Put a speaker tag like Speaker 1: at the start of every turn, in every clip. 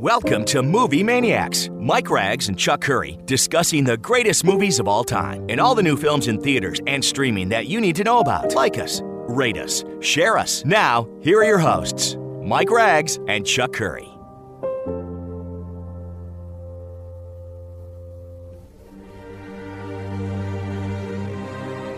Speaker 1: Welcome to Movie Maniacs. Mike Rags and Chuck Curry discussing the greatest movies of all time and all the new films in theaters and streaming that you need to know about. Like us, rate us, share us. Now, here are your hosts, Mike Rags and Chuck Curry.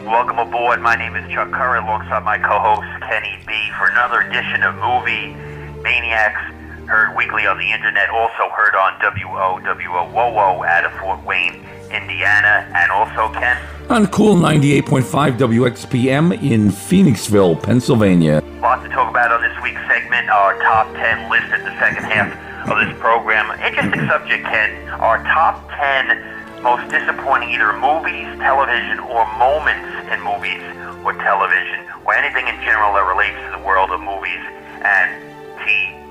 Speaker 2: Welcome aboard. My name is Chuck Curry alongside my co-host Kenny B for another edition of Movie Maniacs. Heard weekly on the internet, also heard on WOWO out of Fort Wayne, Indiana, and also Ken.
Speaker 3: on Cool 98.5 WXPM in Phoenixville, Pennsylvania.
Speaker 2: Lots to talk about on this week's segment. Our top 10 list at the second half of this program. Interesting subject, Ken. Our top 10 most disappointing either movies, television, or moments in movies or television, or anything in general that relates to the world of movies and TV.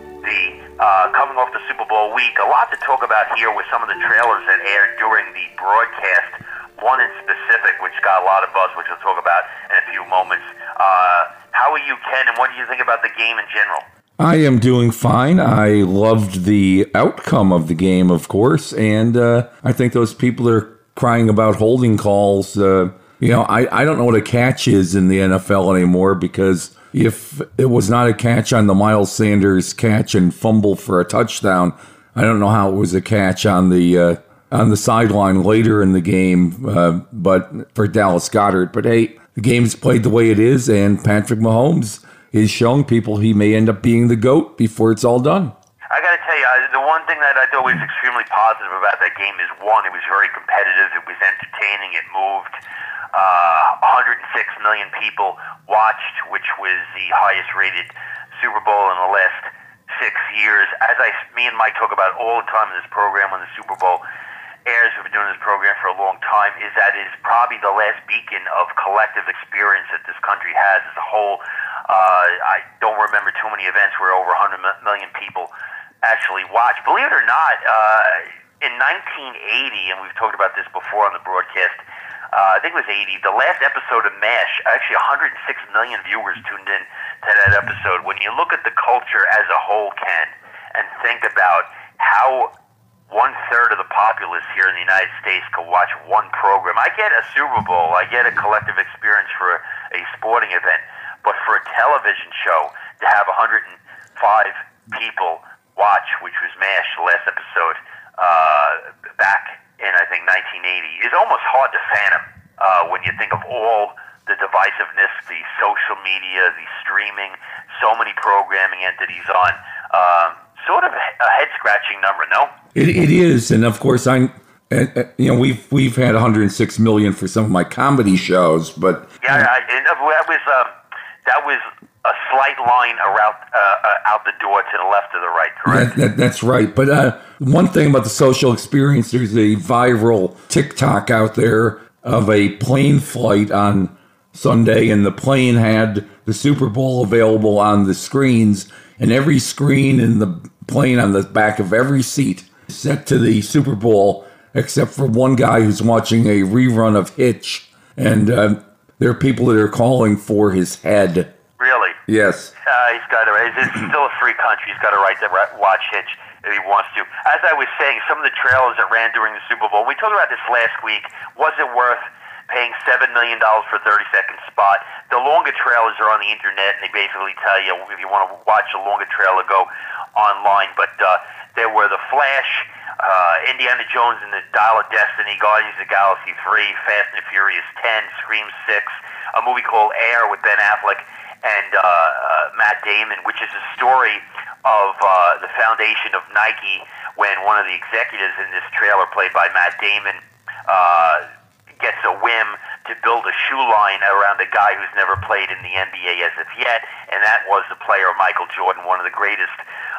Speaker 2: Uh, coming off the Super Bowl week, a lot to talk about here with some of the trailers that aired during the broadcast. One in specific, which got a lot of buzz, which we'll talk about in a few moments. Uh, how are you, Ken, and what do you think about the game in general?
Speaker 3: I am doing fine. I loved the outcome of the game, of course, and uh, I think those people are crying about holding calls. Uh, you know, I, I don't know what a catch is in the NFL anymore because if it was not a catch on the Miles Sanders catch and fumble for a touchdown, I don't know how it was a catch on the uh, on the sideline later in the game. Uh, but for Dallas Goedert, but hey, the game's played the way it is, and Patrick Mahomes is showing people he may end up being the goat before it's all done.
Speaker 2: I got to tell you, uh, the one thing that I thought was extremely positive about that game is one, it was very competitive, it was entertaining, it moved. Uh, 106 million people watched, which was the highest rated Super Bowl in the last six years. As I, me and Mike talk about all the time in this program when the Super Bowl airs, we've been doing this program for a long time, is that it is probably the last beacon of collective experience that this country has as a whole. Uh, I don't remember too many events where over 100 mi- million people actually watch. Believe it or not, uh, in 1980, and we've talked about this before on the broadcast, uh, I think it was 80, the last episode of MASH, actually 106 million viewers tuned in to that episode. When you look at the culture as a whole, Ken, and think about how one third of the populace here in the United States could watch one program. I get a Super Bowl, I get a collective experience for a, sporting event, but for a television show to have 105 people watch, which was MASH, last episode, uh, back in I think 1980, is almost hard to fathom uh, when you think of all the divisiveness, the social media, the streaming, so many programming entities on. Um, sort of a head scratching number, no?
Speaker 3: It, it is, and of course, I'm. uh, uh, You know, we've we've had 106 million for some of my comedy shows, but
Speaker 2: Yeah, I, and that was um, that was a slight line around uh, uh, out the door to the left or the right, correct?
Speaker 3: That, that, that's right. But uh, one thing about the social experience, there's a viral TikTok out there of a plane flight on Sunday, and the plane had the Super Bowl available on the screens, and every screen in the plane on the back of every seat set to the Super Bowl, except for one guy who's watching a rerun of Hitch, and uh, there are people that are calling for his head. Yes.
Speaker 2: Uh, he's got a. It's still a free country. He's got a right to watch Hitch if he wants to. As I was saying, some of the trailers that ran during the Super Bowl. We talked about this last week. Was it worth paying seven million dollars for a thirty-second spot? The longer trailers are on the internet, and they basically tell you if you want to watch a longer trailer, go online. But uh, there were the Flash. Uh, Indiana Jones and the Dial of Destiny, Guardians of the Galaxy 3, Fast and Furious 10, Scream 6, a movie called Air with Ben Affleck and uh, uh, Matt Damon, which is a story of uh, the foundation of Nike when one of the executives in this trailer, played by Matt Damon, uh, gets a whim to build a shoe line around a guy who's never played in the NBA as of yet, and that was the player Michael Jordan, one of the greatest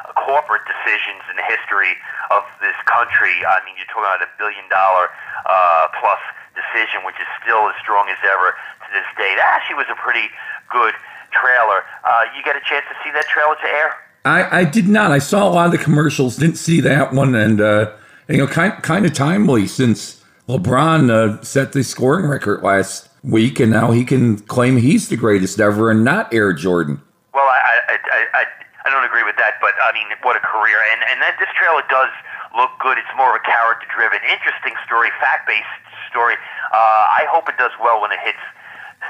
Speaker 2: uh, corporate decisions in the history of this country. I mean, you're talking about a billion dollar uh, plus decision, which is still as strong as ever to this day. That actually was a pretty good trailer. Uh, you get a chance to see that trailer to air?
Speaker 3: I, I did not. I saw a lot of the commercials. Didn't see that one, and uh, you know, kind kind of timely since LeBron uh, set the scoring record last week, and now he can claim he's the greatest ever and not Air Jordan.
Speaker 2: Well, I, I, I, I, I don't agree with that, but I mean, what a career! And and that, this trailer does look good. It's more of a character-driven, interesting story, fact-based story. Uh, I hope it does well when it hits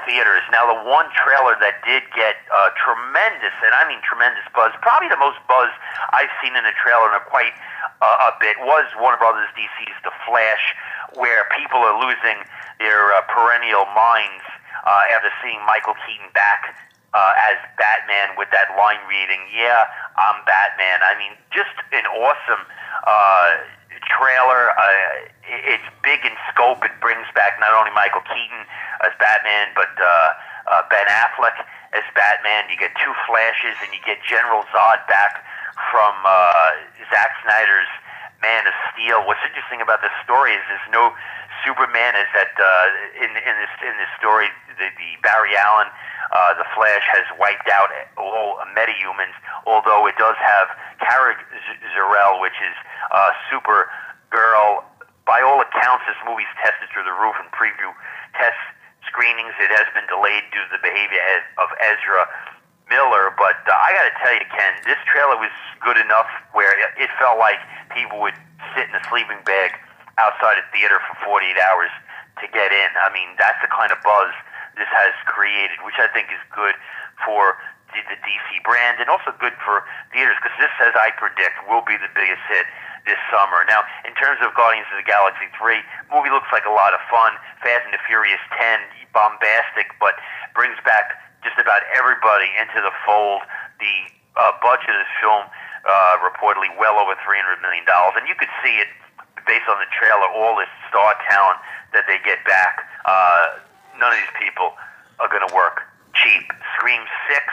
Speaker 2: theaters. Now, the one trailer that did get uh, tremendous, and I mean tremendous buzz, probably the most buzz I've seen in a trailer in a quite uh, a bit, was Warner Brothers DC's The Flash, where people are losing their uh, perennial minds uh, after seeing Michael Keaton back uh, as Batman with that line reading, "Yeah, I'm Batman." I mean, just an awesome uh, trailer. Uh, it's big in scope. It brings back not only Michael Keaton as Batman, but uh, uh, Ben Affleck as Batman. You get two flashes, and you get General Zod back from uh, Zack Snyder's Man of Steel. What's interesting about this story is there's no Superman. Is that uh, in in this in this story, the, the Barry Allen uh, the Flash has wiped out all metahumans, although it does have Kara Zor-El, which is uh, Super Girl. By all accounts, this movie's tested through the roof in preview test screenings. It has been delayed due to the behavior of Ezra Miller, but uh, I got to tell you, Ken, this trailer was good enough where it felt like people would sit in a sleeping bag outside a theater for 48 hours to get in. I mean, that's the kind of buzz this has created, which I think is good for the, the DC brand and also good for theaters because this, as I predict, will be the biggest hit this summer. Now, in terms of Guardians of the Galaxy 3, movie looks like a lot of fun. Fast and the Furious 10, bombastic, but brings back just about everybody into the fold. The uh, budget of this film uh, reportedly well over $300 million, and you could see it based on the trailer, all this star talent that they get back. Uh, none of these people are going to work cheap. Scream 6,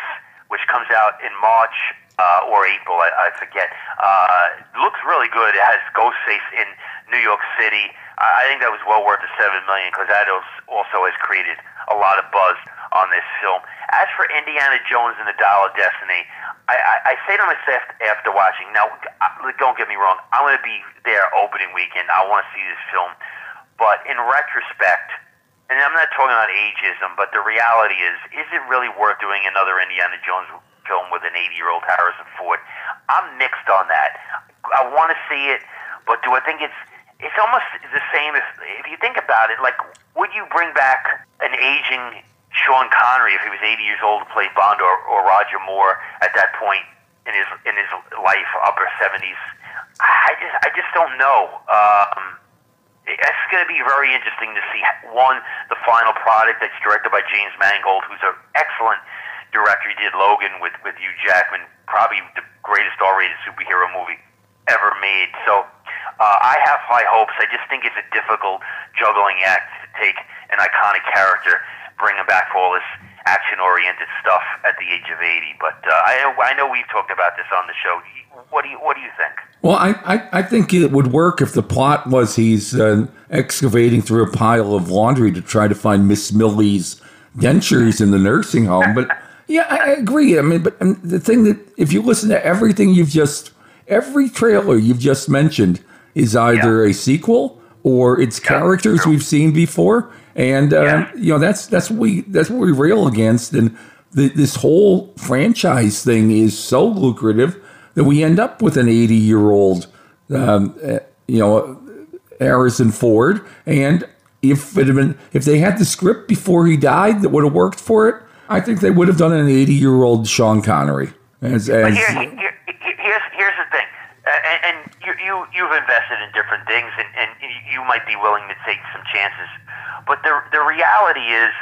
Speaker 2: which comes out in March uh, or April, I, I forget, uh, looks really good. It has Ghostface in New York City. I think that was well worth the seven million because that also has created a lot of buzz on this film. As for Indiana Jones and the Dial of Destiny, I, I, I say to myself after watching, now don't get me wrong, I'm going to be there opening weekend. I want to see this film, but in retrospect, and I'm not talking about ageism, but the reality is, is it really worth doing another Indiana Jones film with an 80 year old Harrison Ford? I'm mixed on that. I want to see it, but do I think it's it's almost the same if if you think about it? Like, would you bring back an aging Sean Connery if he was 80 years old to play Bond, or, or Roger Moore at that point in his in his life, upper 70s? I just I just don't know. Um, it's going to be very interesting to see one the final product that's directed by James Mangold, who's an excellent director. He did Logan with with Hugh Jackman, probably the greatest R-rated superhero movie ever made. So uh, I have high hopes. I just think it's a difficult juggling act to take an iconic character, bring him back for all this action-oriented stuff at the age of 80. But uh, I, I know we've talked about this on the show. What do you What do you think?
Speaker 3: Well, I, I, I think it would work if the plot was he's uh, excavating through a pile of laundry to try to find Miss Millie's dentures in the nursing home. But yeah, I agree. I mean, but the thing that if you listen to everything you've just every trailer you've just mentioned is either yeah. a sequel or it's yeah, characters true. we've seen before and uh, yeah. you know that's that's what we that's what we rail against and the, this whole franchise thing is so lucrative that we end up with an 80 year old um, uh, you know Harrison Ford. And if it had been if they had the script before he died that would have worked for it I think they would have done an 80 year old Sean Connery
Speaker 2: as, as here, here, here's here's the thing. And, and you, you you've invested in different things and, and you might be willing to take some chances. But the the reality is,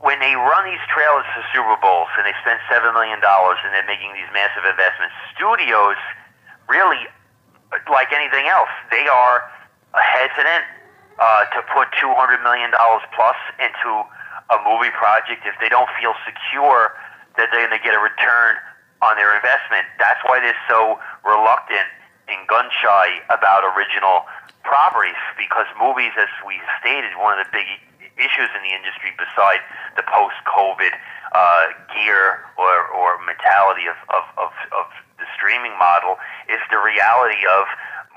Speaker 2: when they run these trailers for Super Bowls and they spend seven million dollars and they're making these massive investments, studios really, like anything else, they are hesitant uh, to put two hundred million dollars plus into a movie project if they don't feel secure that they're going to get a return on their investment. That's why they're so reluctant and gun shy about original properties because movies, as we stated, one of the big issues in the industry beside the post-COVID uh, gear or, or mentality of, of, of, of the streaming model is the reality of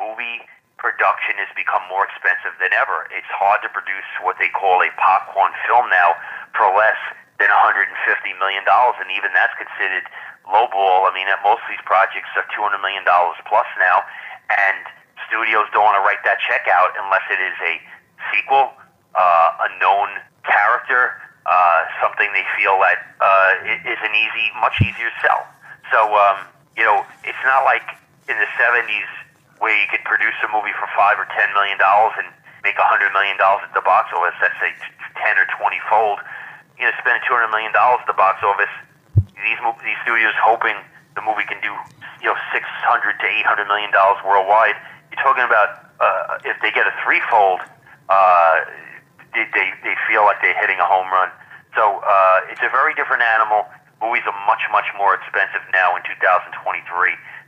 Speaker 2: movie production has become more expensive than ever. It's hard to produce what they call a popcorn film now for less than $150 million. and even that's considered lowball. I mean, most of these projects are two hundred million dollars plus now, and studios don't want to write that check out unless it is a sequel, uh, a known character, uh, something they feel that uh, is an easy, much easier sell. So, um, you know, it's not like in the '70s where you could produce a movie for five or ten million dollars and make a hundred million dollars at the box office. That's say ten or twenty fold. You know, spending two hundred million dollars at the box office. These these studios hoping the movie can do you know six hundred to eight hundred million dollars worldwide. You're talking about uh, if they get a threefold, uh, they, they they feel like they're hitting a home run. So uh, it's a very different animal. Movies are much much more expensive now in 2023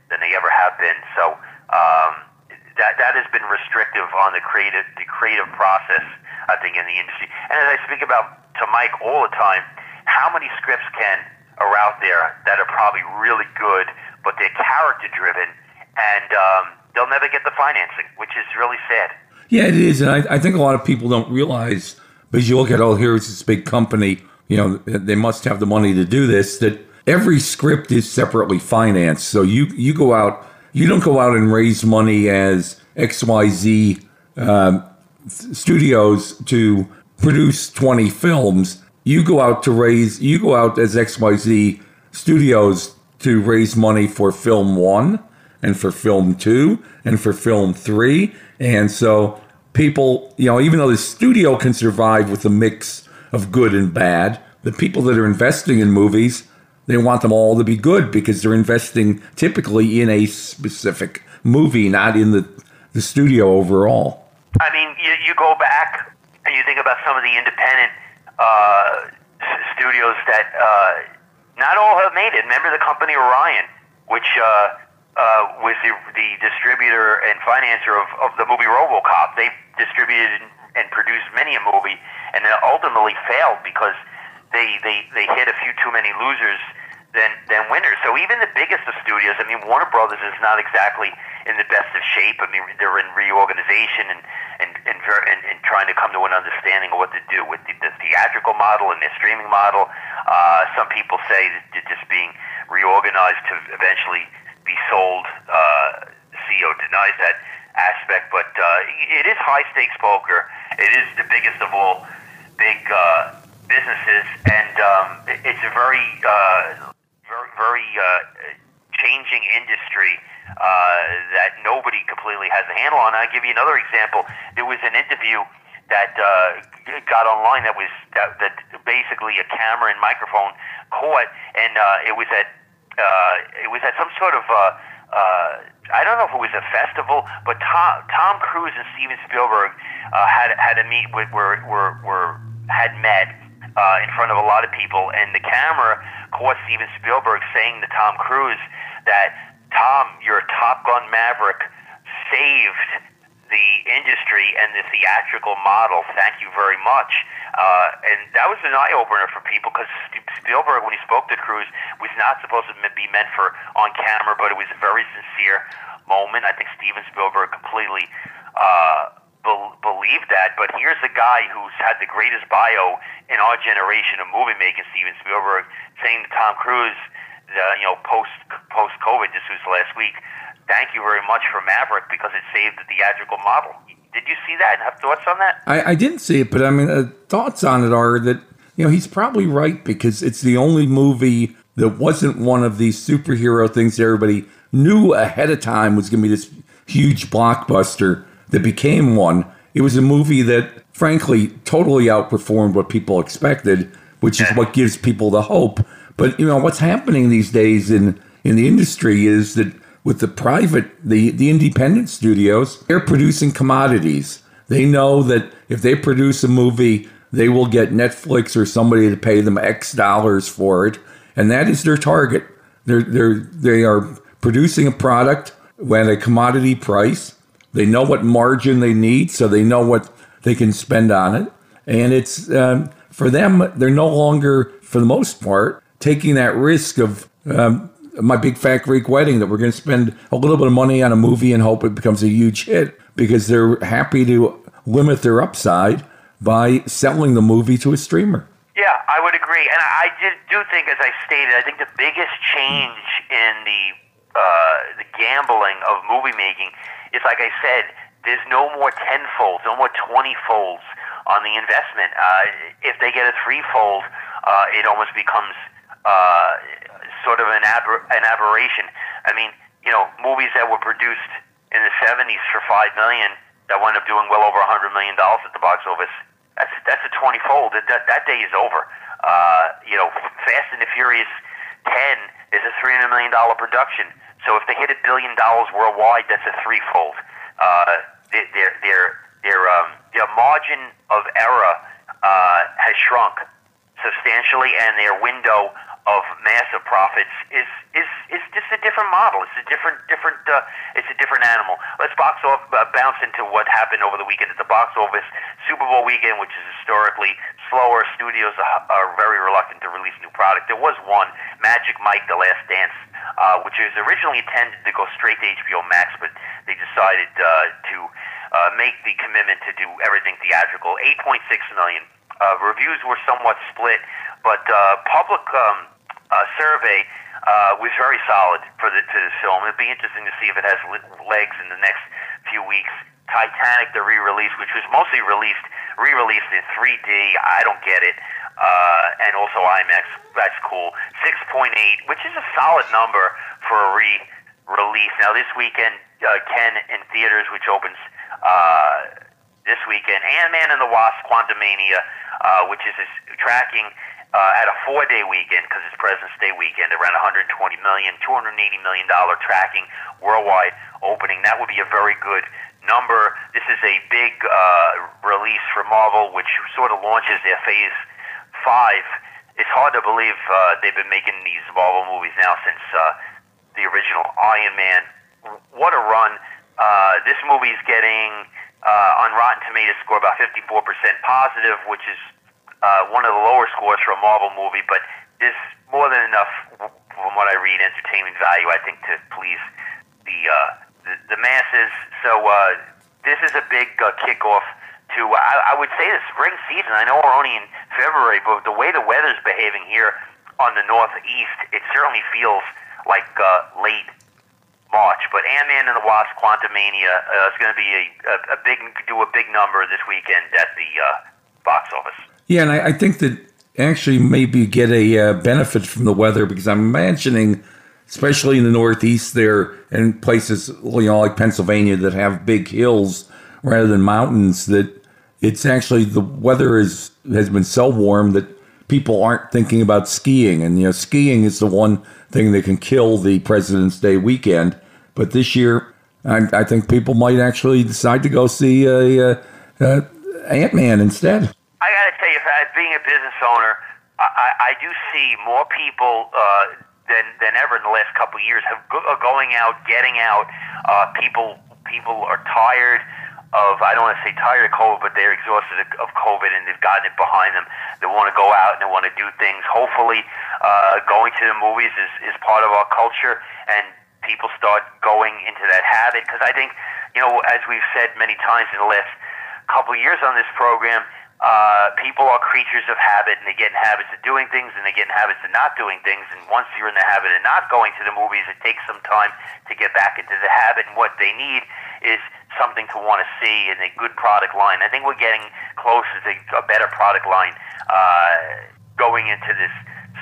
Speaker 2: than they ever have been. So um, that that has been restrictive on the creative the creative process. I think in the industry. And as I speak about to Mike all the time, how many scripts can are out there that are probably really good, but they're character driven, and um, they'll never get the financing, which is really sad.
Speaker 3: Yeah, it is, and I, I think a lot of people don't realize because you look at oh, here's this big company, you know, they must have the money to do this. That every script is separately financed, so you you go out, you don't go out and raise money as X Y Z um, studios to produce twenty films. You go out to raise, you go out as X Y Z studios to raise money for film one and for film two and for film three. And so people, you know, even though the studio can survive with a mix of good and bad, the people that are investing in movies, they want them all to be good because they're investing typically in a specific movie, not in the, the studio overall.
Speaker 2: I mean, you, you go back and you think about some of the independent uh, studios that uh, not all have made it. Remember the company Orion, which uh, uh, was the, the distributor and financer of, of the movie RoboCop. They distributed and produced many a movie, and then ultimately failed because they, they, they hit a few too many losers than, than winners. So even the biggest of studios, I mean, Warner Brothers is not exactly in the best of shape. I mean, they're in reorganization and and and, and, and trying to come to an understanding of what to do with the, the theatrical model and their streaming model. Uh, some people say that just being reorganized to eventually be sold. Uh, CEO denies that aspect, but uh, it is high stakes poker. It is the biggest of all big uh, businesses, and um, it's a very, uh, very, very uh, changing industry. Uh, that nobody completely has a handle on. I'll give you another example. There was an interview that uh, got online that was that, that basically a camera and microphone caught, and it was at uh, it was at some sort of uh, uh, I don't know if it was a festival, but Tom Tom Cruise and Steven Spielberg uh, had had a meet with were were, were had met uh, in front of a lot of people, and the camera caught Steven Spielberg saying to Tom Cruise that Tom, your Top Gun Maverick. Saved the industry and the theatrical model. Thank you very much. Uh, and that was an eye opener for people because Spielberg, when he spoke to Cruise, was not supposed to be meant for on camera, but it was a very sincere moment. I think Steven Spielberg completely uh, be- believed that. But here's a guy who's had the greatest bio in our generation of movie making, Steven Spielberg, saying to Tom Cruise, uh, you know, post post COVID, this was last week thank you very much for Maverick because it saved the theatrical model. Did you see that and have thoughts on that?
Speaker 3: I, I didn't see it, but I mean, uh, thoughts on it are that, you know, he's probably right because it's the only movie that wasn't one of these superhero things that everybody knew ahead of time was going to be this huge blockbuster that became one. It was a movie that, frankly, totally outperformed what people expected, which is what gives people the hope. But, you know, what's happening these days in, in the industry is that with the private, the, the independent studios, they're producing commodities. They know that if they produce a movie, they will get Netflix or somebody to pay them X dollars for it. And that is their target. They're, they're, they are producing a product at a commodity price. They know what margin they need, so they know what they can spend on it. And it's um, for them, they're no longer, for the most part, taking that risk of um, my big fat Greek wedding that we're going to spend a little bit of money on a movie and hope it becomes a huge hit because they're happy to limit their upside by selling the movie to a streamer.
Speaker 2: Yeah, I would agree, and I did, do think, as I stated, I think the biggest change in the uh, the gambling of movie making is, like I said, there's no more tenfolds, no more twenty folds on the investment. Uh, if they get a threefold, uh, it almost becomes uh, sort of an, aber- an aberration. I mean, you know, movies that were produced in the 70s for five million that wound up doing well over a hundred million dollars at the box office. That's that's a twenty fold. That, that day is over. Uh, you know, Fast and the Furious Ten is a three hundred million dollar production. So if they hit a billion dollars worldwide, that's a threefold. Uh, their their their um, their margin of error uh, has shrunk substantially, and their window of massive profits is is is just a different model. It's a different different uh, it's a different animal. Let's box off uh, bounce into what happened over the weekend at the box office. Super Bowl weekend, which is historically slower. Studios are, are very reluctant to release new product. There was one, Magic Mike: The Last Dance, uh, which was originally intended to go straight to HBO Max, but they decided uh, to uh, make the commitment to do everything theatrical. 8.6 million. Uh, reviews were somewhat split, but uh, public um, uh, survey uh, was very solid for the to this film. It'd be interesting to see if it has legs in the next few weeks. Titanic, the re-release, which was mostly released re-released in 3D. I don't get it. Uh, and also IMAX. That's cool. 6.8, which is a solid number for a re-release. Now this weekend, uh, Ken in theaters, which opens uh, this weekend. Ant-Man and the Wasp: Quantumania, uh, which is, is tracking uh, at a four-day weekend because it's President's Day weekend, around 120 million, 280 million dollar tracking worldwide opening. That would be a very good number. This is a big uh, release for Marvel, which sort of launches their Phase Five. It's hard to believe uh, they've been making these Marvel movies now since uh, the original Iron Man. What a run! Uh, this is getting uh, on Rotten Tomatoes score about 54% positive, which is uh, one of the lower scores for a Marvel movie, but there's more than enough, from what I read, entertainment value, I think, to please the uh, the, the masses. So uh, this is a big uh, kickoff to, I, I would say, the spring season. I know we're only in February, but the way the weather's behaving here on the northeast, it certainly feels like uh, late March. But Ant-Man and the Wasp: Quantumania uh, is going to be a, a, a big do a big number this weekend at the uh, box office.
Speaker 3: Yeah, and I, I think that actually maybe get a uh, benefit from the weather because I'm imagining, especially in the Northeast there and places you know like Pennsylvania that have big hills rather than mountains, that it's actually the weather is has been so warm that people aren't thinking about skiing, and you know skiing is the one thing that can kill the President's Day weekend. But this year, I, I think people might actually decide to go see a, a, a Ant Man instead.
Speaker 2: I got to tell you, as being a business owner, I, I do see more people uh, than than ever in the last couple of years have uh, going out, getting out. Uh, people people are tired of I don't want to say tired of COVID, but they're exhausted of COVID and they've gotten it behind them. They want to go out and they want to do things. Hopefully, uh, going to the movies is is part of our culture, and people start going into that habit. Because I think, you know, as we've said many times in the last couple of years on this program uh, people are creatures of habit and they get in habits of doing things and they get in habits of not doing things. And once you're in the habit of not going to the movies, it takes some time to get back into the habit. And what they need is something to want to see and a good product line. I think we're getting close to a better product line uh, going into this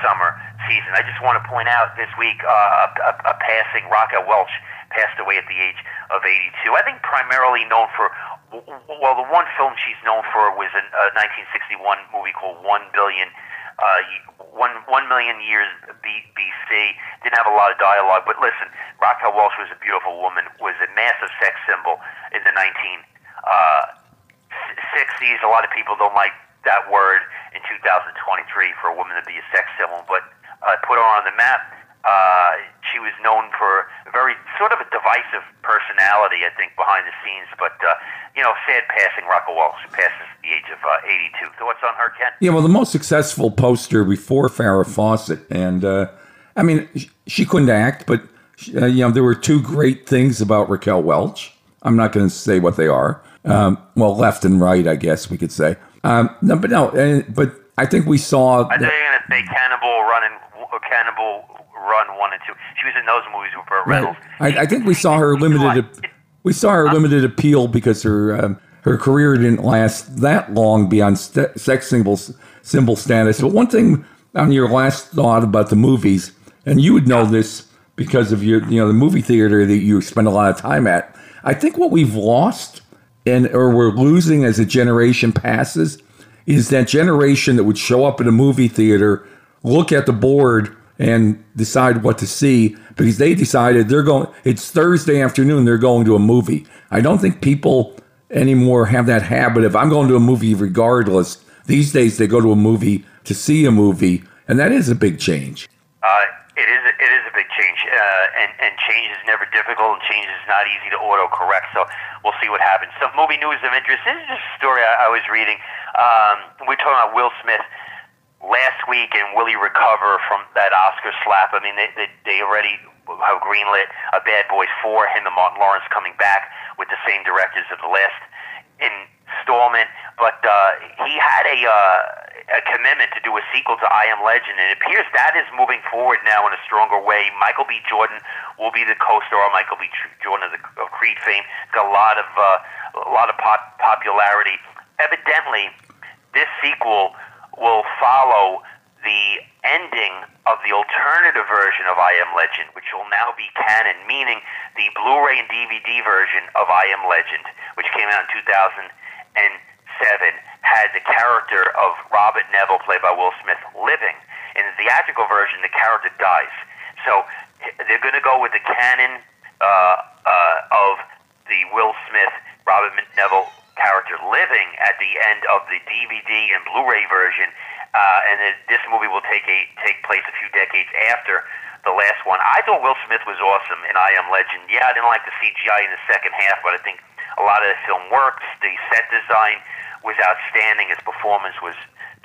Speaker 2: summer season. I just want to point out this week uh, a, a, passing Raquel Welch passed away at the age of 82. I think primarily known for well, the one film she's known for was a, a 1961 movie called One Billion, uh, one one million years B, BC. Didn't have a lot of dialogue, but listen, Raquel Welch was a beautiful woman, was a massive sex symbol in the 1960s. Uh, a lot of people don't like that word in 2023 for a woman to be a sex symbol, but uh, put her on the map uh, she was known for a very sort of a divisive personality, I think, behind the scenes. But uh, you know, sad passing. Raquel Welch passes the age of uh, 82. So what's on her, Ken?
Speaker 3: Yeah, well, the most successful poster before Farrah Fawcett, and uh, I mean, she couldn't act, but uh, you know, there were two great things about Raquel Welch. I'm not going to say what they are. Um, well, left and right, I guess we could say. Um, no, but no, uh, but I think we saw.
Speaker 2: I think you're gonna say Cannonball Run and Cannonball Run one and two. She was in those movies with Burt Reynolds.
Speaker 3: Right. I, I, think we saw her limited. We saw her limited appeal because her um, her career didn't last that long beyond st- sex symbol symbol status. But one thing on your last thought about the movies, and you would know this because of your you know the movie theater that you spend a lot of time at. I think what we've lost and or we're losing as a generation passes is that generation that would show up at a movie theater, look at the board and decide what to see because they decided they're going it's Thursday afternoon they're going to a movie. I don't think people anymore have that habit of I'm going to a movie regardless. These days they go to a movie to see a movie and that is a big change.
Speaker 2: Uh, it is it is a big change, uh, and and change is never difficult, and change is not easy to auto correct. So we'll see what happens. Some movie news of interest. This is just a story I, I was reading. Um, we're talking about Will Smith last week, and will he recover from that Oscar slap? I mean, they they, they already have greenlit a Bad Boys Four. Him and Martin Lawrence coming back with the same directors of the last installment, but uh, he had a. Uh, a commitment to do a sequel to I Am Legend, and it appears that is moving forward now in a stronger way. Michael B. Jordan will be the co-star. Michael B. Jordan of, the, of Creed fame got a lot of uh, a lot of pop- popularity. Evidently, this sequel will follow the ending of the alternative version of I Am Legend, which will now be canon, meaning the Blu-ray and DVD version of I Am Legend, which came out in 2007 had the character of Robert Neville, played by Will Smith, living. In the theatrical version, the character dies. So they're going to go with the canon uh, uh, of the Will Smith, Robert Neville character living at the end of the DVD and Blu-ray version, uh, and this movie will take a take place a few decades after the last one. I thought Will Smith was awesome in I Am Legend. Yeah, I didn't like the CGI in the second half, but I think a lot of the film works. The set design was outstanding. His performance was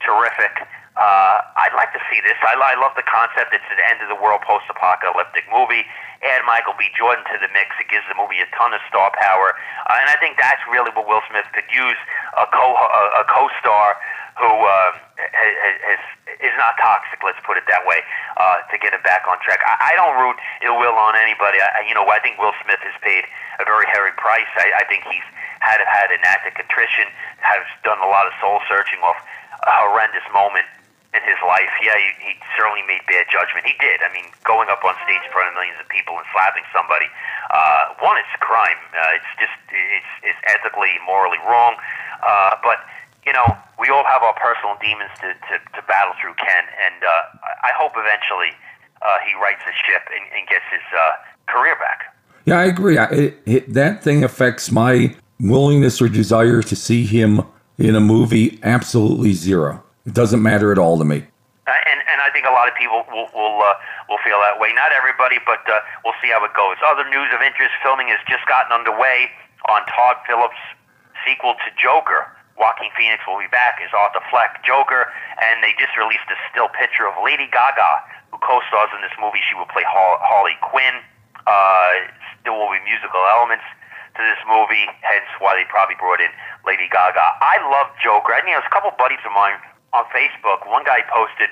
Speaker 2: terrific. Uh, I'd like to see this. I, I love the concept. It's an end of the world post apocalyptic movie. Add Michael B. Jordan to the mix. It gives the movie a ton of star power. Uh, and I think that's really what Will Smith could use a co a, a co-star who uh, has, is not toxic. Let's put it that way. Uh, to get him back on track. I, I don't root ill will on anybody. I, you know, I think Will Smith has paid a very heavy price. I, I think he's had had an act of contrition, has done a lot of soul searching off a horrendous moment in his life. Yeah, he, he certainly made bad judgment. He did. I mean, going up on stage in front of millions of people and slapping somebody, uh, one, it's a crime. Uh, it's just it's it's ethically, morally wrong. Uh, but you know, we all have our personal demons to, to, to battle through, Ken, and uh, I hope eventually uh, he rights his ship and, and gets his uh, career back.
Speaker 3: Yeah, I agree. I, it, it, that thing affects my willingness or desire to see him in a movie absolutely zero. It doesn't matter at all to me.
Speaker 2: Uh, and and I think a lot of people will will uh, will feel that way. Not everybody, but uh, we'll see how it goes. Other news of interest: filming has just gotten underway on Todd Phillips' sequel to Joker. Joaquin Phoenix will be back as Arthur Fleck, Joker, and they just released a still picture of Lady Gaga, who co-stars in this movie. She will play Harley Quinn. Uh, there will be musical elements to this movie, hence why they probably brought in Lady Gaga. I love Joker. I mean, there's a couple buddies of mine on Facebook. One guy posted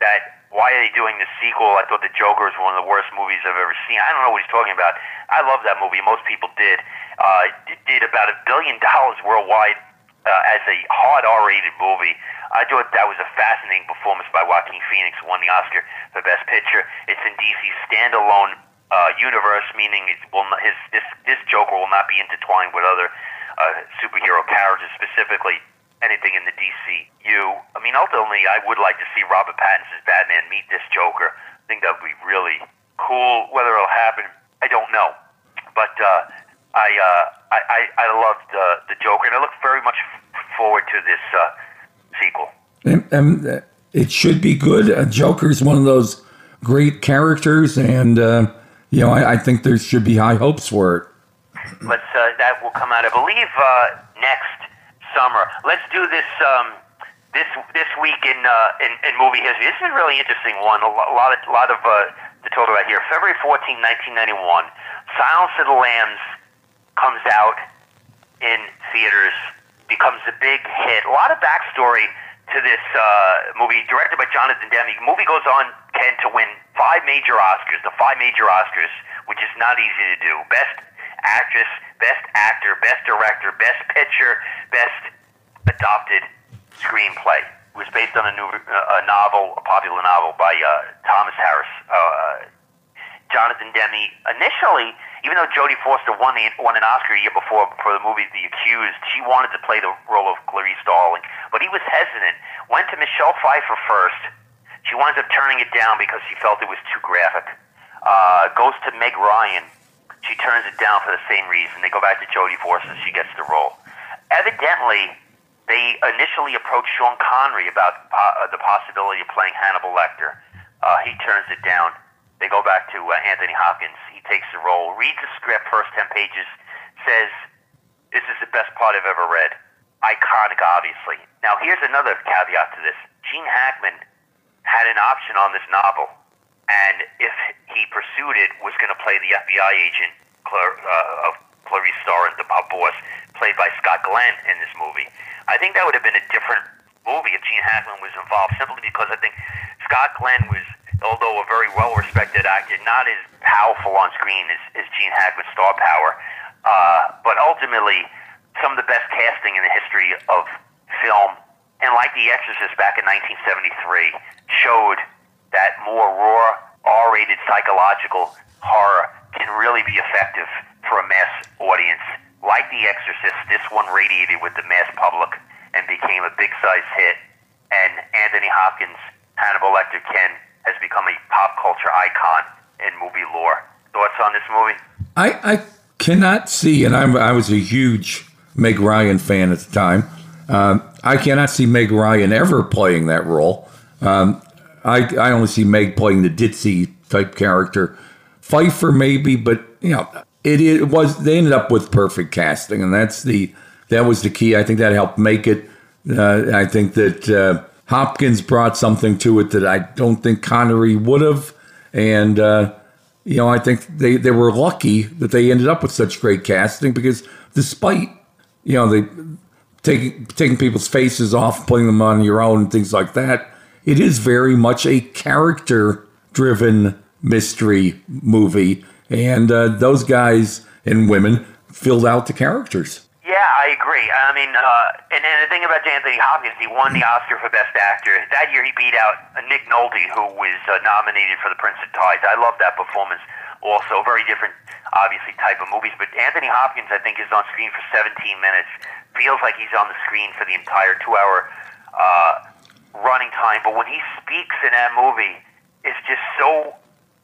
Speaker 2: that why are they doing the sequel? I thought the Joker is one of the worst movies I've ever seen. I don't know what he's talking about. I love that movie. Most people did. Uh, it did about a billion dollars worldwide uh, as a hard R-rated movie. I thought that was a fascinating performance by Joaquin Phoenix, won the Oscar for Best Picture. It's in DC's standalone uh, universe, meaning it will not, his this this Joker will not be intertwined with other uh, superhero characters, specifically anything in the DCU. I mean, ultimately, I would like to see Robert Pattinson's Batman meet this Joker. I think that would be really cool. Whether it'll happen, I don't know. But uh, I, uh, I, I I loved uh, the Joker, and I look very much forward to this uh, sequel.
Speaker 3: And, and it should be good. Uh, Joker is one of those great characters, and uh, you know I, I, think there should be high hopes for it.
Speaker 2: Let's uh, that will come out, I believe, uh, next summer. Let's do this. Um, this this week in, uh, in in movie history. This is a really interesting one. A lot of a lot of uh, to talk about here. February 14, 1991, Silence of the Lambs comes out in theaters becomes a big hit. A lot of backstory to this uh, movie, directed by Jonathan Demme. The movie goes on, Ken, to win five major Oscars, the five major Oscars, which is not easy to do. Best actress, best actor, best director, best picture, best adopted screenplay. It was based on a new uh, a novel, a popular novel by uh, Thomas Harris. Uh, Jonathan Demme initially, even though Jodie Foster won the won an Oscar a year before for the movie The Accused, she wanted to play the role of Clarice Starling, but he was hesitant. Went to Michelle Pfeiffer first. She winds up turning it down because she felt it was too graphic. Uh, goes to Meg Ryan. She turns it down for the same reason. They go back to Jodie Foster. She gets the role. Evidently, they initially approached Sean Connery about uh, the possibility of playing Hannibal Lecter. Uh, he turns it down. They go back to uh, Anthony Hopkins. He takes the role, reads the script, first 10 pages, says, This is the best part I've ever read. Iconic, obviously. Now, here's another caveat to this Gene Hackman had an option on this novel, and if he pursued it, was going to play the FBI agent uh, of Clarice Starr, the pub boss, played by Scott Glenn in this movie. I think that would have been a different movie if Gene Hackman was involved, simply because I think Scott Glenn was although a very well respected actor, not as powerful on screen as, as Gene Hackman's star power. Uh, but ultimately, some of the best casting in the history of film, and like The Exorcist back in 1973, showed that more raw, R rated psychological horror can really be effective for a mass audience. Like The Exorcist, this one radiated with the mass public and became a big size hit. And Anthony Hopkins, Hannibal Lecter, Ken, has become a pop culture icon in movie lore. Thoughts on this movie?
Speaker 3: I, I cannot see, and I'm, I was a huge Meg Ryan fan at the time. Um, I cannot see Meg Ryan ever playing that role. Um, I, I only see Meg playing the ditzy type character. Pfeiffer maybe, but you know, it, it was they ended up with perfect casting, and that's the that was the key. I think that helped make it. Uh, I think that uh, Hopkins brought something to it that I don't think Connery would have. And, uh, you know, I think they, they were lucky that they ended up with such great casting because despite, you know, they taking, taking people's faces off, putting them on your own, and things like that, it is very much a character driven mystery movie. And uh, those guys and women filled out the characters.
Speaker 2: Yeah, I agree. I mean, uh, and, and the thing about Anthony Hopkins, he won the Oscar for Best Actor. That year he beat out Nick Nolte, who was uh, nominated for The Prince of Tides. I love that performance also. Very different, obviously, type of movies. But Anthony Hopkins, I think, is on screen for 17 minutes. Feels like he's on the screen for the entire two hour uh, running time. But when he speaks in that movie, it's just so.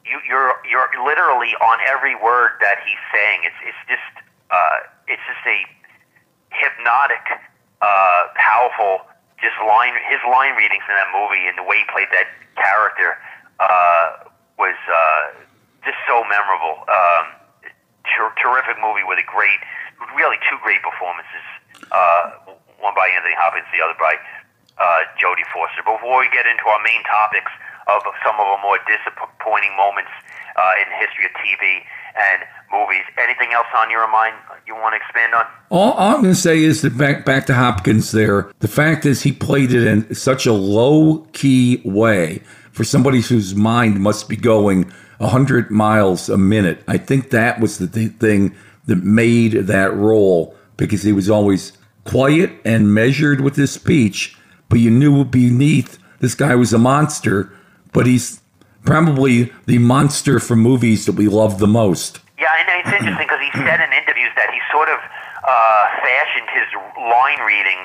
Speaker 2: You, you're you're literally on every word that he's saying. It's it's just uh, it's just a hypnotic, uh, powerful, just line his line readings in that movie and the way he played that character uh, was uh, just so memorable. Um, ter- terrific movie with a great, really two great performances. Uh, one by Anthony Hopkins, the other by uh, Jodie Foster. Before we get into our main topics of some of the more disappointing moments uh, in the history of TV and movies. Anything else on your mind you want to expand on?
Speaker 3: All, all I'm going to say is that back back to Hopkins. There, the fact is he played it in such a low key way for somebody whose mind must be going hundred miles a minute. I think that was the th- thing that made that role because he was always quiet and measured with his speech, but you knew beneath this guy was a monster. But he's probably the monster from movies that we love the most.
Speaker 2: Yeah, and it's interesting because he said in interviews that he sort of uh, fashioned his line readings